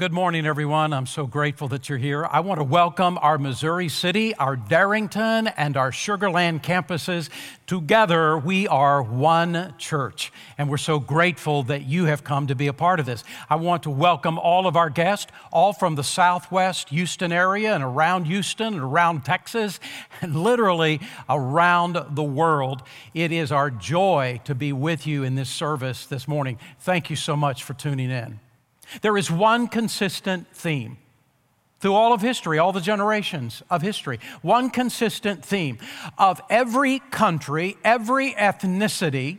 good morning, everyone. I'm so grateful that you're here. I want to welcome our Missouri City, our Darrington, and our Sugar Land campuses. Together, we are one church, and we're so grateful that you have come to be a part of this. I want to welcome all of our guests, all from the Southwest Houston area and around Houston and around Texas, and literally around the world. It is our joy to be with you in this service this morning. Thank you so much for tuning in. There is one consistent theme through all of history, all the generations of history, one consistent theme of every country, every ethnicity,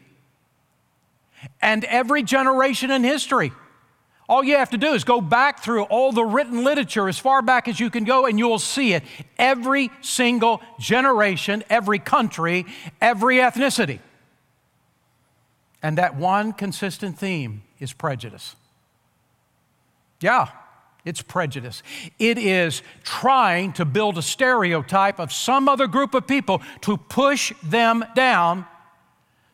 and every generation in history. All you have to do is go back through all the written literature as far back as you can go, and you will see it. Every single generation, every country, every ethnicity. And that one consistent theme is prejudice. Yeah, it's prejudice. It is trying to build a stereotype of some other group of people to push them down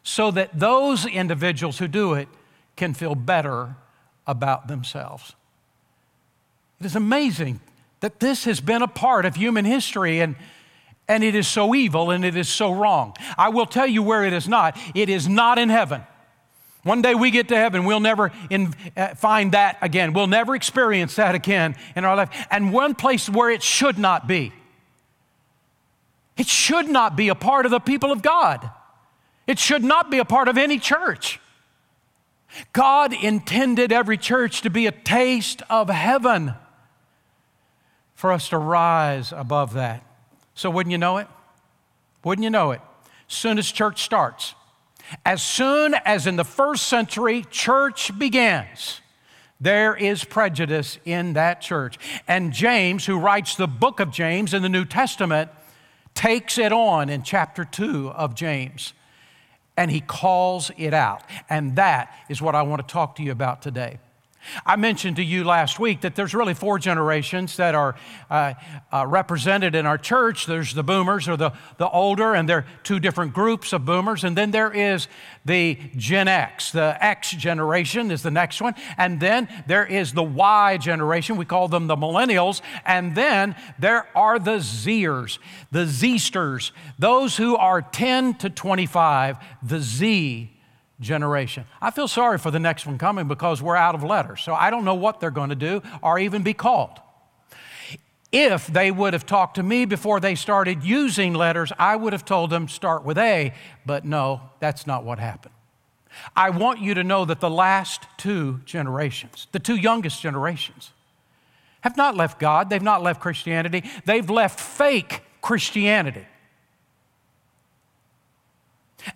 so that those individuals who do it can feel better about themselves. It is amazing that this has been a part of human history and, and it is so evil and it is so wrong. I will tell you where it is not. It is not in heaven. One day we get to heaven, we'll never in, uh, find that again. We'll never experience that again in our life. And one place where it should not be. It should not be a part of the people of God. It should not be a part of any church. God intended every church to be a taste of heaven for us to rise above that. So, wouldn't you know it? Wouldn't you know it? Soon as church starts, as soon as in the first century church begins, there is prejudice in that church. And James, who writes the book of James in the New Testament, takes it on in chapter 2 of James and he calls it out. And that is what I want to talk to you about today. I mentioned to you last week that there's really four generations that are uh, uh, represented in our church. There's the boomers or the, the older, and there are two different groups of boomers. And then there is the Gen X. The X generation is the next one. And then there is the Y generation. We call them the millennials. And then there are the Zers, the Zsters, those who are 10 to 25, the Z generation. I feel sorry for the next one coming because we're out of letters. So I don't know what they're going to do or even be called. If they would have talked to me before they started using letters, I would have told them start with A, but no, that's not what happened. I want you to know that the last two generations, the two youngest generations, have not left God, they've not left Christianity, they've left fake Christianity.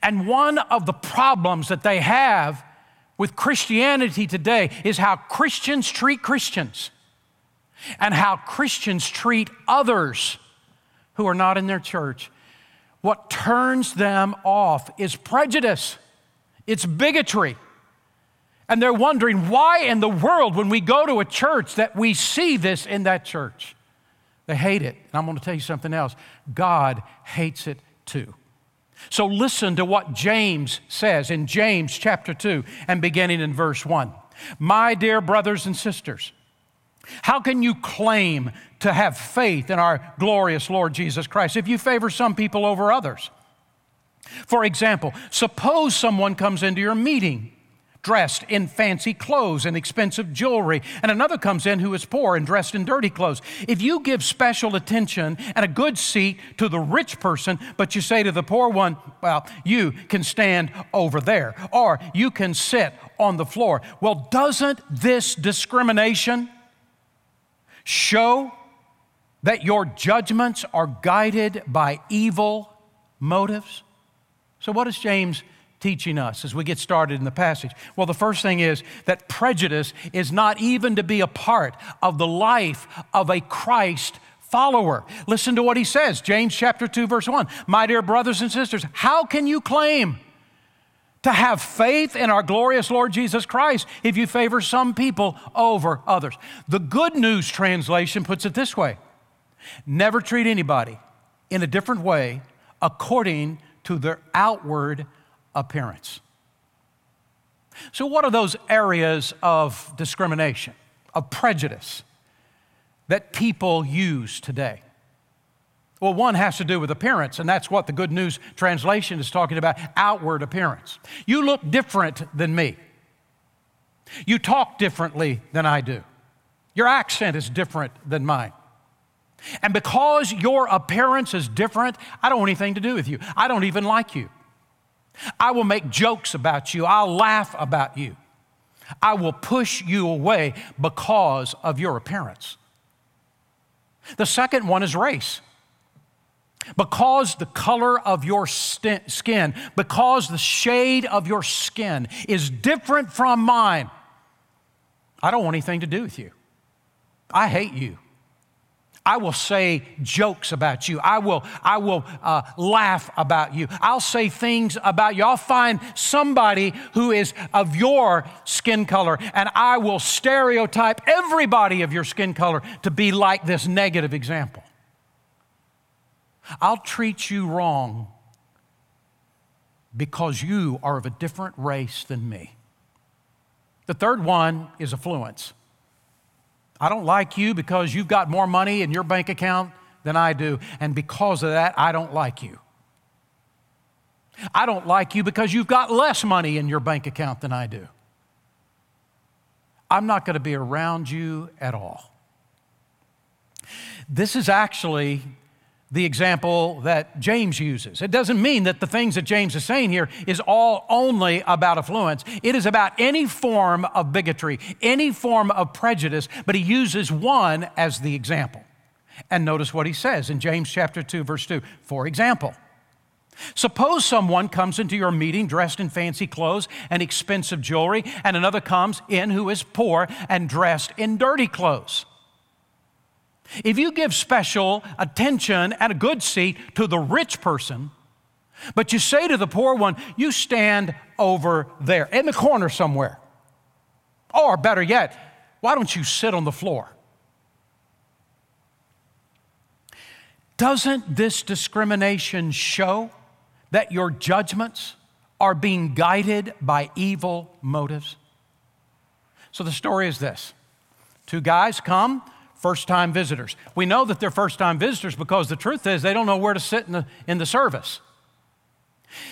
And one of the problems that they have with Christianity today is how Christians treat Christians and how Christians treat others who are not in their church. What turns them off is prejudice, it's bigotry. And they're wondering why in the world, when we go to a church, that we see this in that church. They hate it. And I'm going to tell you something else God hates it too. So listen to what James says in James chapter 2 and beginning in verse 1. My dear brothers and sisters, how can you claim to have faith in our glorious Lord Jesus Christ if you favor some people over others? For example, suppose someone comes into your meeting dressed in fancy clothes and expensive jewelry, and another comes in who is poor and dressed in dirty clothes. If you give special attention and a good seat to the rich person, but you say to the poor one, well, you can stand over there, or you can sit on the floor. Well, doesn't this discrimination show that your judgments are guided by evil motives? So, what does James teaching us as we get started in the passage? Well, the first thing is that prejudice is not even to be a part of the life of a Christ follower. Listen to what he says James chapter 2, verse 1. My dear brothers and sisters, how can you claim? To have faith in our glorious Lord Jesus Christ if you favor some people over others. The Good News translation puts it this way Never treat anybody in a different way according to their outward appearance. So, what are those areas of discrimination? of prejudice that people use today? Well, one has to do with appearance, and that's what the Good News translation is talking about outward appearance. You look different than me. You talk differently than I do. Your accent is different than mine. And because your appearance is different, I don't want anything to do with you. I don't even like you. I will make jokes about you. I'll laugh about you. I will push you away because of your appearance. The second one is race. Because the color of your skin, because the shade of your skin is different from mine, I don't want anything to do with you. I hate you. I will say jokes about you. I will, I will uh, laugh about you. I'll say things about you. I'll find somebody who is of your skin color, and I will stereotype everybody of your skin color to be like this negative example. I'll treat you wrong because you are of a different race than me. The third one is affluence. I don't like you because you've got more money in your bank account than I do, and because of that, I don't like you. I don't like you because you've got less money in your bank account than I do. I'm not going to be around you at all. This is actually the example that James uses. It doesn't mean that the things that James is saying here is all only about affluence. It is about any form of bigotry, any form of prejudice, but he uses one as the example. And notice what he says in James chapter 2 verse 2. For example, Suppose someone comes into your meeting dressed in fancy clothes and expensive jewelry, and another comes in who is poor and dressed in dirty clothes. If you give special attention and a good seat to the rich person, but you say to the poor one, you stand over there in the corner somewhere. Or better yet, why don't you sit on the floor? Doesn't this discrimination show that your judgments are being guided by evil motives? So the story is this two guys come first time visitors. We know that they're first time visitors because the truth is they don't know where to sit in the, in the service.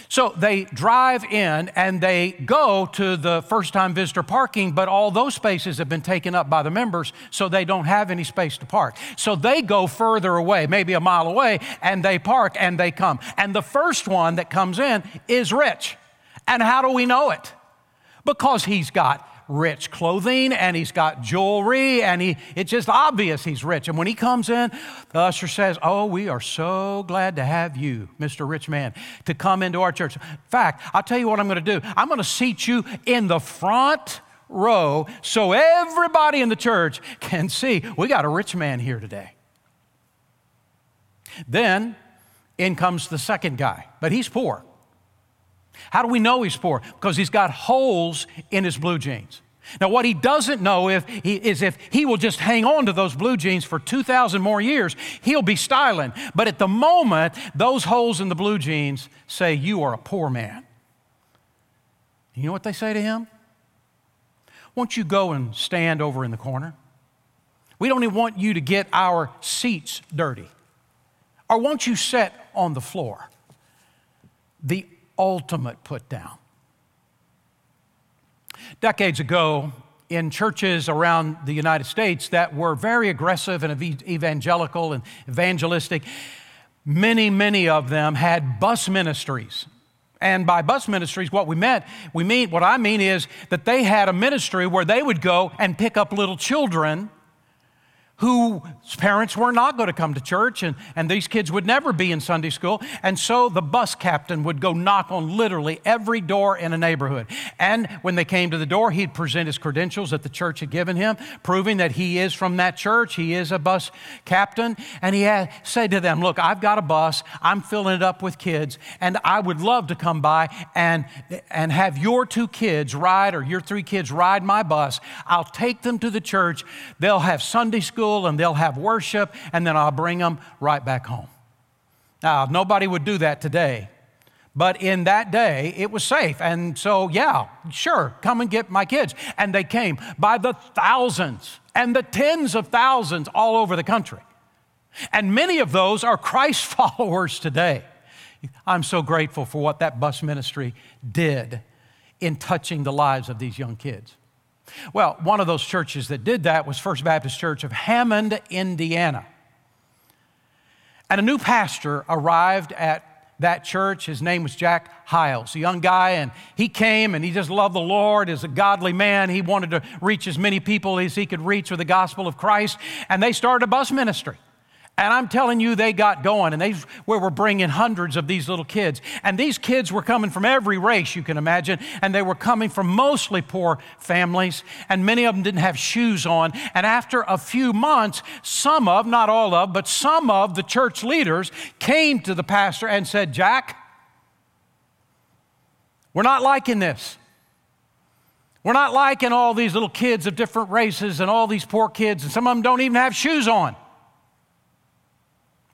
So they drive in and they go to the first time visitor parking, but all those spaces have been taken up by the members, so they don't have any space to park. So they go further away, maybe a mile away, and they park and they come. And the first one that comes in is rich. And how do we know it? Because he's got rich clothing and he's got jewelry and he, it's just obvious he's rich. And when he comes in, the usher says, Oh, we are so glad to have you, Mr. Rich Man, to come into our church. In fact, I'll tell you what I'm going to do. I'm going to seat you in the front row so everybody in the church can see we got a rich man here today. Then in comes the second guy, but he's poor. How do we know he's poor? Because he's got holes in his blue jeans. Now, what he doesn't know if he, is if he will just hang on to those blue jeans for 2,000 more years, he'll be styling. But at the moment, those holes in the blue jeans say, You are a poor man. You know what they say to him? Won't you go and stand over in the corner? We don't even want you to get our seats dirty. Or won't you sit on the floor? The ultimate put down. Decades ago, in churches around the United States that were very aggressive and evangelical and evangelistic, many, many of them had bus ministries. And by bus ministries, what we meant, we mean, what I mean is that they had a ministry where they would go and pick up little children whose parents were not going to come to church, and, and these kids would never be in Sunday school. And so the bus captain would go knock on literally every door in a neighborhood. And when they came to the door, he'd present his credentials that the church had given him, proving that he is from that church, he is a bus captain. And he had said to them, Look, I've got a bus, I'm filling it up with kids, and I would love to come by and, and have your two kids ride or your three kids ride my bus. I'll take them to the church, they'll have Sunday school school and they'll have worship, and then I'll bring them right back home. Now, nobody would do that today, But in that day, it was safe. And so, yeah, sure, come and get my kids. And they came by the thousands and the tens of thousands all over the country. And many of those are Christ followers today. I'm so grateful for what that bus ministry did in touching the lives of these young kids. Well, one of those churches that did that was First Baptist Church of Hammond, Indiana. And a new pastor arrived at that church. His name was Jack Hyles, a young guy, and he came and he just loved the Lord as a godly man. He wanted to reach as many people as he could reach with the gospel of Christ, and they started a bus ministry. And I'm telling you, they got going, and they were bringing hundreds of these little kids. And these kids were coming from every race you can imagine, and they were coming from mostly poor families, and many of them didn't have shoes on. And after a few months, some of, not all of, but some of the church leaders came to the pastor and said, Jack, we're not liking this. We're not liking all these little kids of different races and all these poor kids, and some of them don't even have shoes on.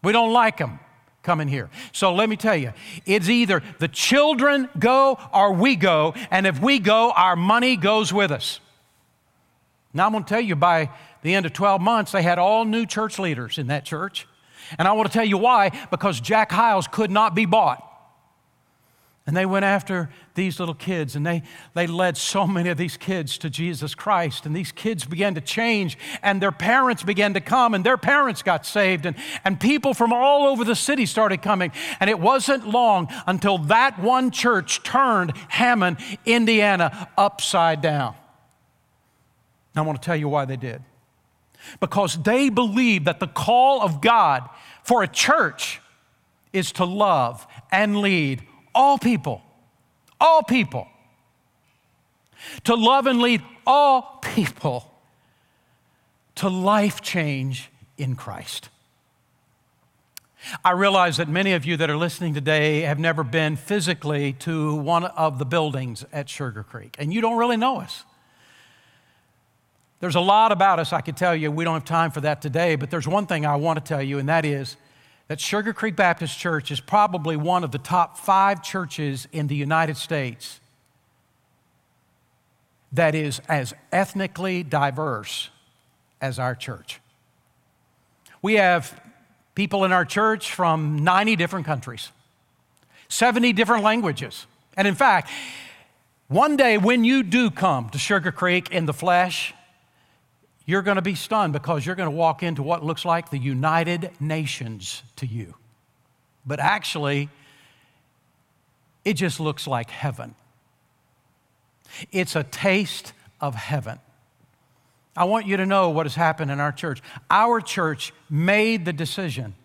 We don't like them coming here. So let me tell you, it's either the children go or we go, and if we go, our money goes with us. Now I'm going to tell you by the end of 12 months, they had all new church leaders in that church. And I want to tell you why because Jack Hyles could not be bought. And they went after these little kids and they, they led so many of these kids to Jesus Christ. And these kids began to change and their parents began to come and their parents got saved. And, and people from all over the city started coming. And it wasn't long until that one church turned Hammond, Indiana, upside down. I want to tell you why they did. Because they believed that the call of God for a church is to love and lead all people, all people, to love and lead all people to life change in Christ. I realize that many of you that are listening today have never been physically to one of the buildings at Sugar Creek, and you don't really know us. There's a lot about us I could tell you. We don't have time for that today, but there's one thing I want to tell you, and that is that Sugar Creek Baptist Church is probably one of the top five churches in the United States that is as ethnically diverse as our church. We have people in our church from 90 different countries, 70 different languages. And in fact, one day when you do come to Sugar Creek in the flesh, you're going to be stunned because you're going to walk into what looks like the United Nations to you. But actually, it just looks like heaven. It's a taste of heaven. I want you to know what has happened in our church. Our church made the decision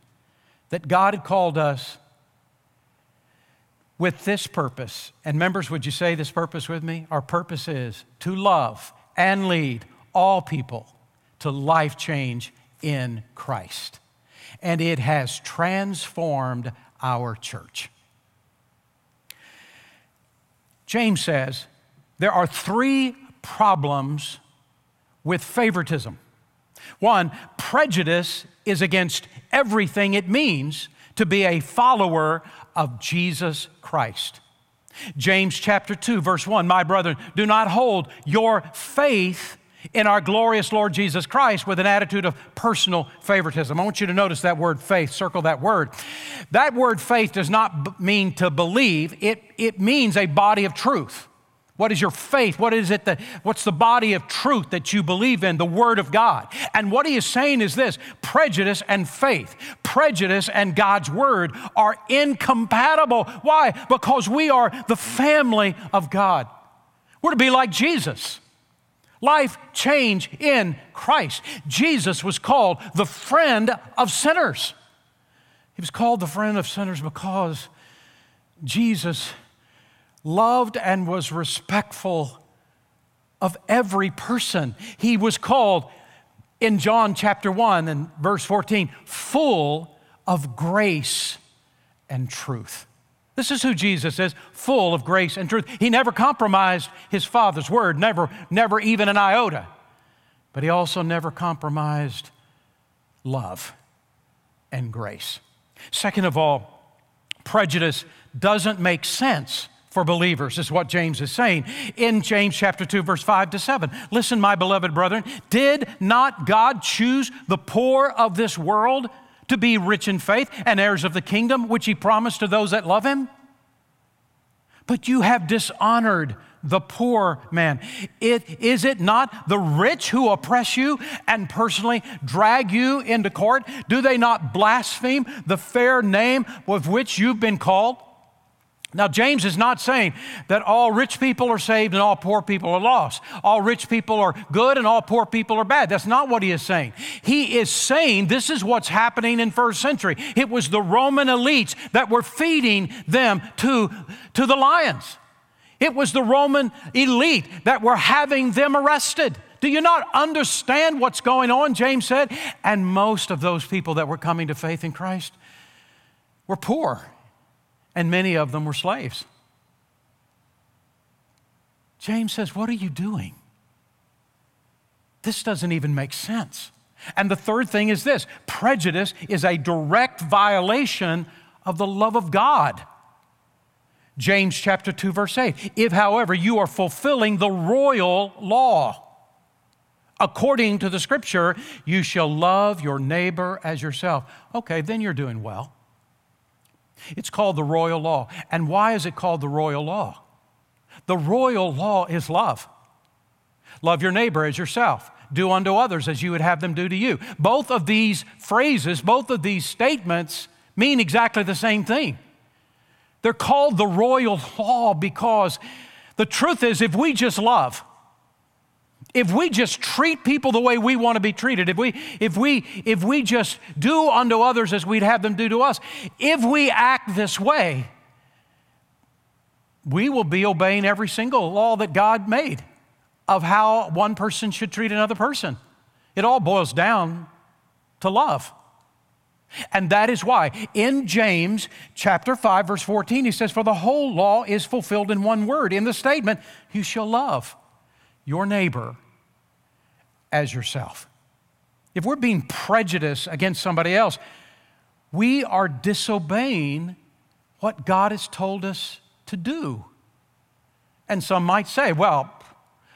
that God had called us with this purpose. And members, would you say this purpose with me? Our purpose is to love and lead all people to life change in Christ. And it has transformed our church. James says there are three problems with favoritism. One, prejudice is against everything it means to be a follower of Jesus Christ. James chapter 2, verse 1 My brethren, do not hold your faith in our glorious Lord Jesus Christ with an attitude of personal favoritism. I want you to notice that word faith, circle that word. That word faith does not mean to believe, it, it means a body of truth. What is your faith? What is it that, what's the body of truth that you believe in? The Word of God. And what he is saying is this prejudice and faith, prejudice and God's Word are incompatible. Why? Because we are the family of God. We're to be like Jesus. Life change in Christ. Jesus was called the friend of sinners. He was called the friend of sinners because Jesus loved and was respectful of every person. He was called in John chapter 1 and verse 14, full of grace and truth. This is who Jesus is, full of grace and truth. He never compromised his Father's word, never, never even an iota. But he also never compromised love and grace. Second of all, prejudice doesn't make sense for believers, is what James is saying in James chapter 2, verse 5 to 7. Listen, my beloved brethren, did not God choose the poor of this world to be rich in faith and heirs of the kingdom, which he promised to those that love him? But you have dishonored the poor man. It, is it not the rich who oppress you and personally drag you into court? Do they not blaspheme the fair name with which you've been called? Now, James is not saying that all rich people are saved and all poor people are lost. All rich people are good and all poor people are bad. That's not what he is saying. He is saying this is what's happening in first century. It was the Roman elites that were feeding them to, to the lions. It was the Roman elite that were having them arrested. Do you not understand what's going on? James said. And most of those people that were coming to faith in Christ were poor and many of them were slaves. James says, What are you doing? This doesn't even make sense. And the third thing is this prejudice is a direct violation of the love of God. James chapter 2 verse 8. If however you are fulfilling the royal law according to the scripture, you shall love your neighbor as yourself. Okay, then you're doing well. It's called the royal law. And why is it called the royal law? The royal law is love. Love your neighbor as yourself. Do unto others as you would have them do to you. Both of these phrases, both of these statements mean exactly the same thing. They're called the royal law because the truth is, if we just love, if we just treat people the way we want to be treated, if we, if we, if we just do unto others as we'd have them do to us, if we act this way, we will be obeying every single law that God made of how one person should treat another person. It all boils down to love. And that is why in James chapter 5 verse 14 he says for the whole law is fulfilled in one word in the statement you shall love your neighbor as yourself. If we're being prejudiced against somebody else, we are disobeying what God has told us to do. And some might say, well,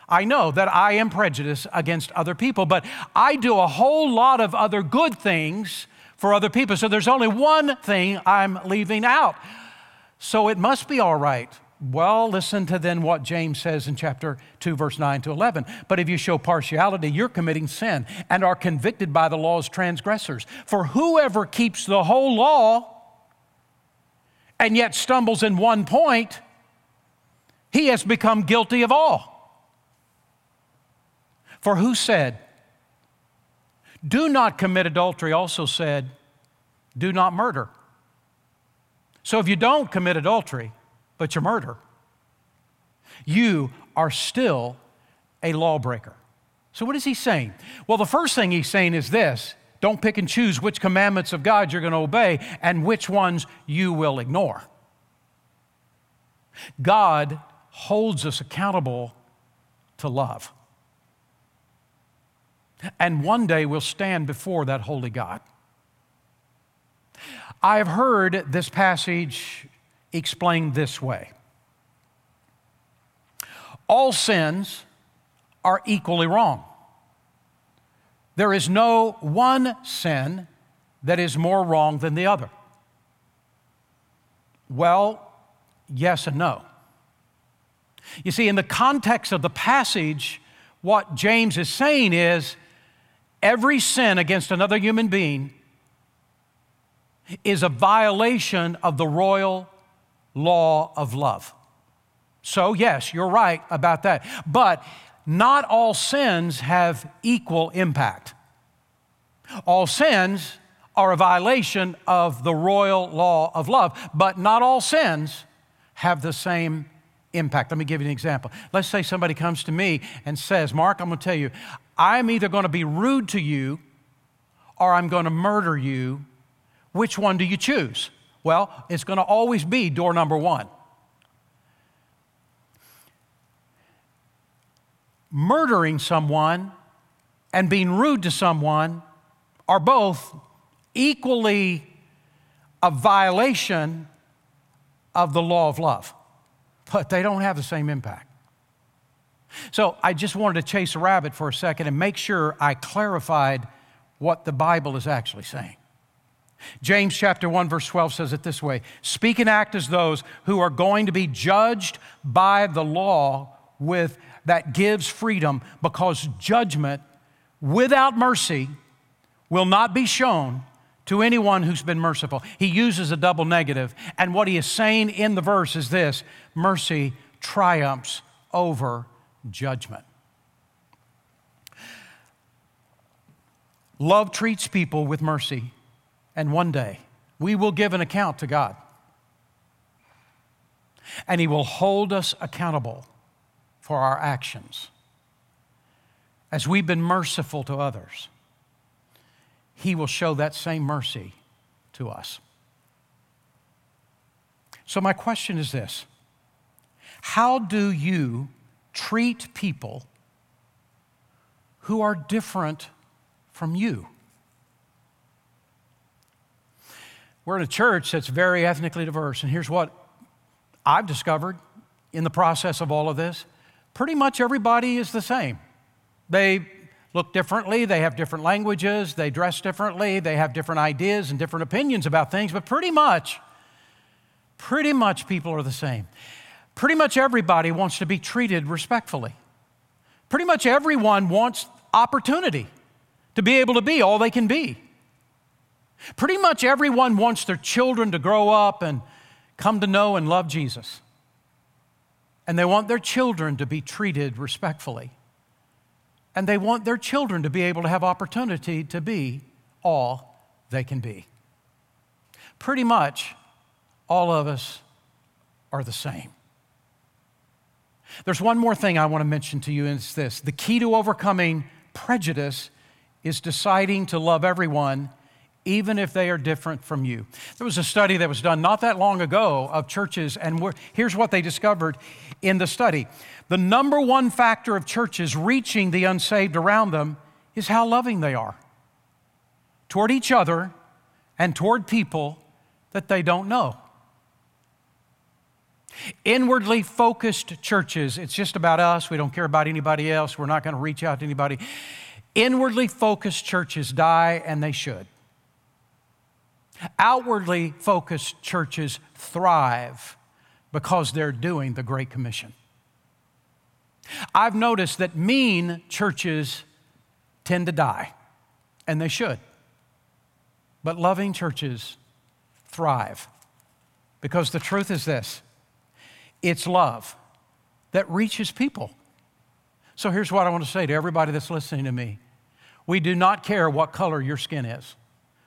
I know that I am prejudiced against other people, but I do a whole lot of other good things for other people. So there's only one thing I'm leaving out. So it must be all right well, listen to then what James says in chapter 2, verse 9 to 11. But if you show partiality, you're committing sin and are convicted by the law's transgressors. For whoever keeps the whole law and yet stumbles in one point, he has become guilty of all. For who said, Do not commit adultery, also said, Do not murder. So if you don't commit adultery, but you murder, you are still a lawbreaker. So, what is he saying? Well, the first thing he's saying is this don't pick and choose which commandments of God you're going to obey and which ones you will ignore. God holds us accountable to love. And one day we'll stand before that holy God. I have heard this passage explained this way All sins are equally wrong. There is no one sin that is more wrong than the other. Well, yes and no. You see, in the context of the passage, what James is saying is every sin against another human being is a violation of the royal law of love. So, yes, you're right about that. But not all sins have equal impact. All sins are a violation of the royal law of love, but not all sins have the same impact. Let me give you an example. Let's say somebody comes to me and says, Mark, I'm going to tell you, I'm either going to be rude to you or I'm going to murder you. Which one do you choose? Well, it's going to always be door number one. Murdering someone and being rude to someone are both equally a violation of the law of love, but they don't have the same impact. So I just wanted to chase a rabbit for a second and make sure I clarified what the Bible is actually saying. James chapter 1 verse 12 says it this way, speak and act as those who are going to be judged by the law with that gives freedom because judgment without mercy will not be shown to anyone who's been merciful. He uses a double negative, and what he is saying in the verse is this mercy triumphs over judgment. Love treats people with mercy, and one day we will give an account to God. And He will hold us accountable for our actions. As we've been merciful to others, He will show that same mercy to us. So, my question is this How do you treat people who are different from you. We're in a church that's very ethnically diverse, and here's what I've discovered in the process of all of this pretty much everybody is the same. They look differently, they have different languages, they dress differently, they have different ideas and different opinions about things, but pretty much, pretty much people are the same. Pretty much everybody wants to be treated respectfully. Pretty much everyone wants opportunity to be able to be all they can be. Pretty much everyone wants their children to grow up and come to know and love Jesus. And they want their children to be treated respectfully. And they want their children to be able to have opportunity to be all they can be. Pretty much all of us are the same. There's one more thing I want to mention to you, and it's this the key to overcoming prejudice is deciding to love everyone, even if they are different from you. There was a study that was done not that long ago of churches, and here's what they discovered in the study the number one factor of churches reaching the unsaved around them is how loving they are toward each other and toward people that they don't know. Inwardly focused churches, it's just about us. We don't care about anybody else. We're not going to reach out to anybody. Inwardly focused churches die, and they should. Outwardly focused churches thrive because they're doing the Great Commission. I've noticed that mean churches tend to die, and they should. But loving churches thrive because the truth is this it's love that reaches people. So here's what I want to say to everybody that's listening to me we do not care what color your skin is.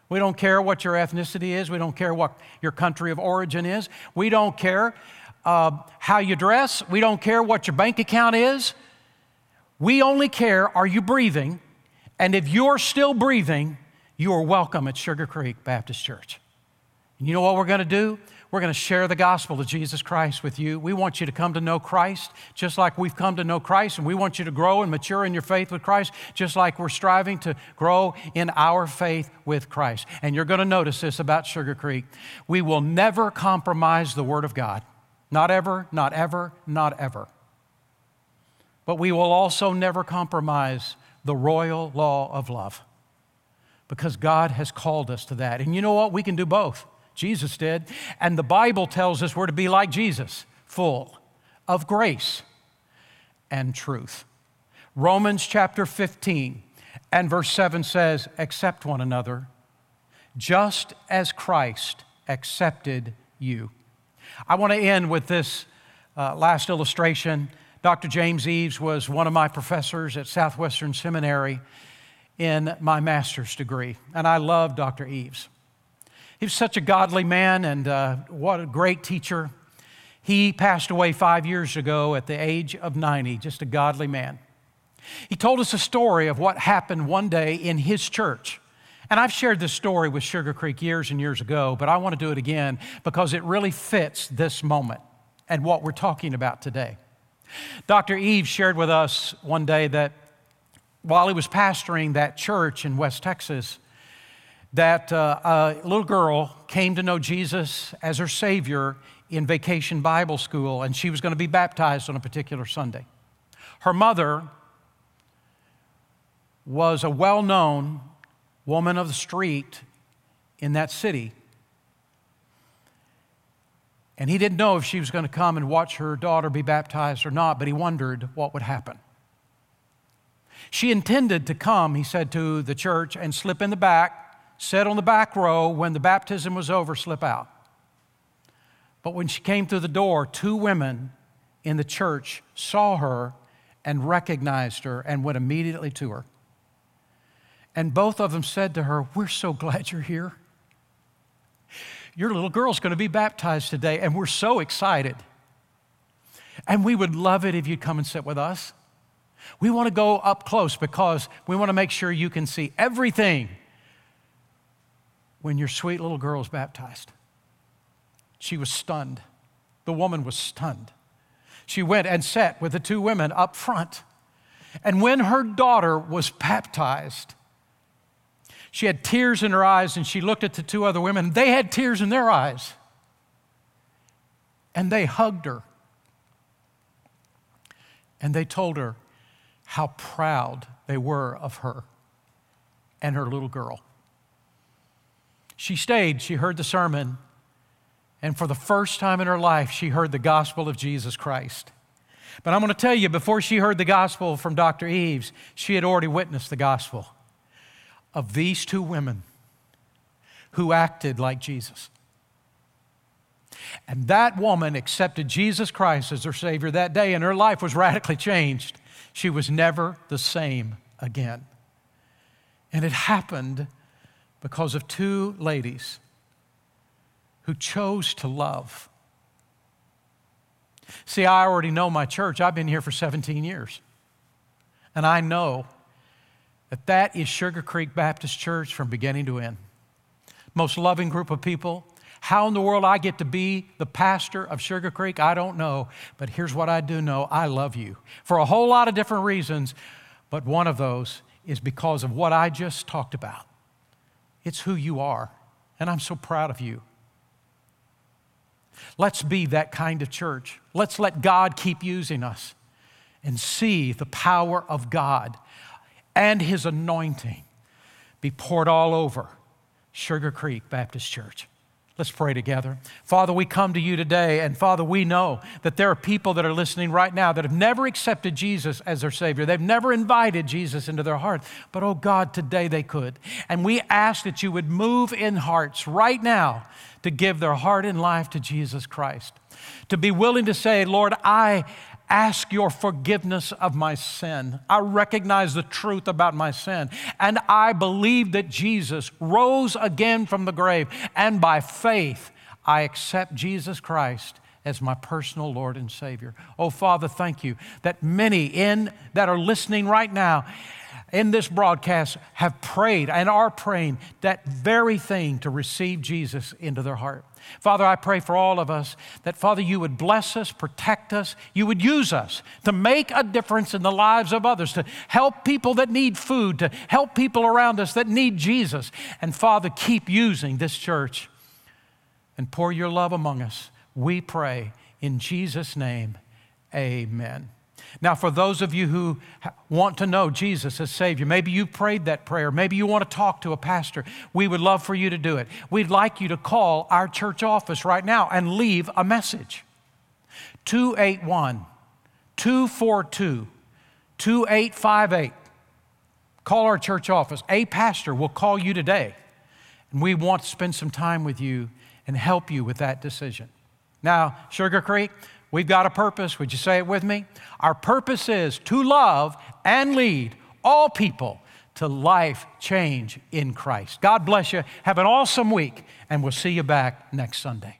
We don't care what your ethnicity is. We don't care what your country of origin is. We don't care uh, how you dress. We don't care what your bank account is. We only care are you breathing? And if you're still breathing, you are welcome at Sugar Creek Baptist Church. And you know what we're going to do? We're going to share the gospel of Jesus Christ with you. We want you to come to know Christ just like we've come to know Christ, and we want you to grow and mature in your faith with Christ just like we're striving to grow in our faith with Christ. And you're going to notice this about Sugar Creek. We will never compromise the Word of God. Not ever, not ever, not ever. But we will also never compromise the royal law of love because God has called us to that. And you know what? We can do both. Jesus did. And the Bible tells us we're to be like Jesus, full of grace and truth. Romans chapter 15 and verse 7 says, Accept one another, just as Christ accepted you. I want to end with this uh, last illustration. Dr. James Eaves was one of my professors at Southwestern Seminary in my master's degree, and I love Dr. Eaves. He was such a godly man and uh, what a great teacher. He passed away five years ago at the age of 90, just a godly man. He told us a story of what happened one day in his church. And I've shared this story with Sugar Creek years and years ago, but I want to do it again because it really fits this moment and what we're talking about today. Dr. Eve shared with us one day that while he was pastoring that church in West Texas, that uh, a little girl came to know Jesus as her Savior in vacation Bible school, and she was going to be baptized on a particular Sunday. Her mother was a well known woman of the street in that city. And he didn't know if she was going to come and watch her daughter be baptized or not, but he wondered what would happen. She intended to come, he said to the church, and slip in the back, sit on the back row. When the baptism was over, slip out. But when she came through the door, two women in the church saw her and recognized her and went immediately to her. And both of them said to her, We're so glad you're here. Your little girl's going to be baptized today, and we're so excited. And we would love it if you'd come and sit with us. We want to go up close because we want to make sure you can see everything when your sweet little girl is baptized. She was stunned. The woman was stunned. She went and sat with the two women up front. And when her daughter was baptized, she had tears in her eyes and she looked at the two other women. They had tears in their eyes. And they hugged her. And they told her how proud they were of her and her little girl. She stayed, she heard the sermon, and for the first time in her life, she heard the gospel of Jesus Christ. But I'm going to tell you, before she heard the gospel from Dr. Eaves, she had already witnessed the gospel of these two women who acted like Jesus. And that woman accepted Jesus Christ as her Savior that day, and her life was radically changed. She was never the same again. And it happened because of two ladies who chose to love. See, I already know my church. I've been here for 17 years. And I know that that is Sugar Creek Baptist Church from beginning to end. Most loving group of people. How in the world I get to be the pastor of Sugar Creek, I don't know. But here's what I do know I love you for a whole lot of different reasons. But one of those is because of what I just talked about. It's who you are. And I'm so proud of you. Let's be that kind of church. Let's let God keep using us and see the power of God and his anointing be poured all over Sugar Creek Baptist Church. Let's pray together. Father, we come to you today, and Father, we know that there are people that are listening right now that have never accepted Jesus as their Savior. They've never invited Jesus into their heart. But oh God, today they could. And we ask that you would move in hearts right now to give their heart and life to Jesus Christ. To be willing to say, Lord, I ask your forgiveness of my sin. I recognize the truth about my sin. And I believe that Jesus rose again from the grave. And by faith, I accept Jesus Christ as my personal Lord and Savior. Oh, Father, thank you that many in that are listening right now in this broadcast have prayed and are praying that very thing to receive Jesus into their heart. Father, I pray for all of us that, Father, you would bless us, protect us, you would use us to make a difference in the lives of others, to help people that need food, to help people around us that need Jesus. And, Father, keep using this church and pour your love among us. We pray in Jesus' name, amen. Now, for those of you who want to know Jesus as Savior, maybe you prayed that prayer, maybe you want to talk to a pastor, we would love for you to do it. We'd like you to call our church office right now and leave a message. 281 242 2858. Call our church office. A pastor will call you today, and we want to spend some time with you and help you with that decision. Now, Sugar Creek, We've got a purpose. Would you say it with me? Our purpose is to love and lead all people to life change in Christ. God bless you. Have an awesome week, and we'll see you back next Sunday.